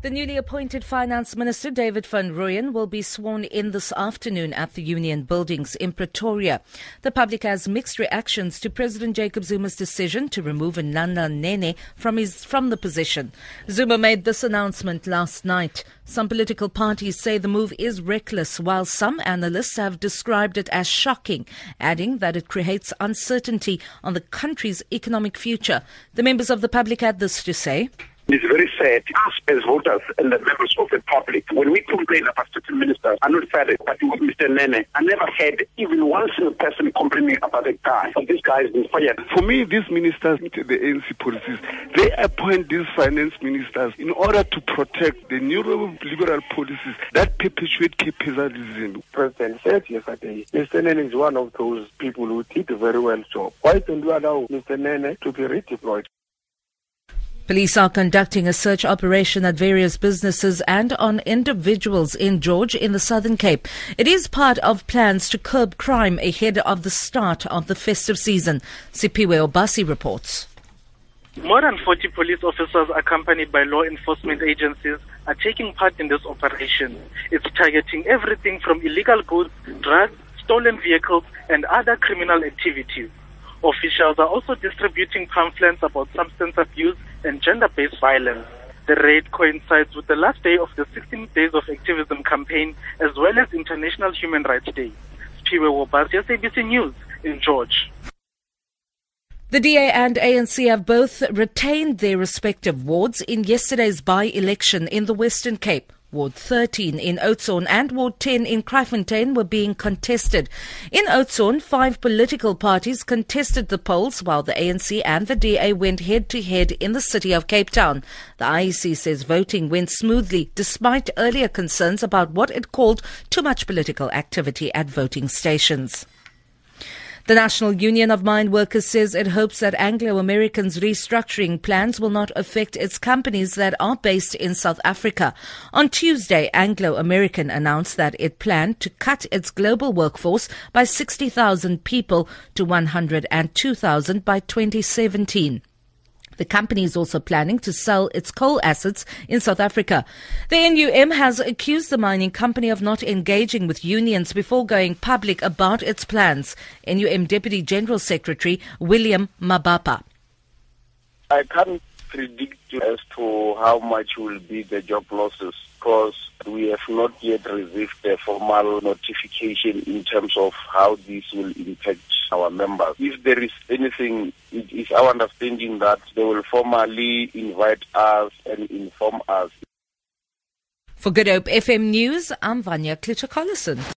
The newly appointed Finance Minister David van Rooyen will be sworn in this afternoon at the Union Buildings in Pretoria. The public has mixed reactions to President Jacob Zuma's decision to remove Nhlanhla Nene from his from the position. Zuma made this announcement last night. Some political parties say the move is reckless, while some analysts have described it as shocking, adding that it creates uncertainty on the country's economic future. The members of the public had this to say. It's very sad. Us as voters and the members of the public, when we complain about certain ministers, I'm not sad, but with Mr. Nene, I never had even one single person complaining about the guy. But this guy has been fired. For me, these ministers, the ANC policies, they appoint these finance ministers in order to protect the neoliberal policies that perpetuate capitalism. President said yesterday, Mr. Nene is one of those people who did a very well job. Why don't you allow Mr. Nene to be redeployed? Police are conducting a search operation at various businesses and on individuals in George in the Southern Cape. It is part of plans to curb crime ahead of the start of the festive season. Sipiwe Obasi reports. More than 40 police officers accompanied by law enforcement agencies are taking part in this operation. It's targeting everything from illegal goods, drugs, stolen vehicles, and other criminal activities. Officials are also distributing pamphlets about substance abuse and gender-based violence. The raid coincides with the last day of the 16 Days of Activism campaign as well as International Human Rights Day. Piwe Wobasi, SABC News in George. The DA and ANC have both retained their respective wards in yesterday's by-election in the Western Cape. Ward 13 in Oudtshoorn and Ward 10 in Kraaifontein were being contested. In Oudtshoorn, five political parties contested the polls while the ANC and the DA went head to head in the city of Cape Town. The IEC says voting went smoothly despite earlier concerns about what it called too much political activity at voting stations. The National Union of Mine Workers says it hopes that Anglo American's restructuring plans will not affect its companies that are based in South Africa. On Tuesday, Anglo American announced that it planned to cut its global workforce by 60,000 people to 102,000 by 2017. The company is also planning to sell its coal assets in South Africa. The NUM has accused the mining company of not engaging with unions before going public about its plans. NUM Deputy General Secretary William Mabapa. I can't predict as to how much will be the job losses because we have not yet received a formal notification in terms of how this will impact our members. If there is anything, it is our understanding that they will formally invite us and inform us. For Good Hope FM News, I'm Vanya Klitschko-Collison.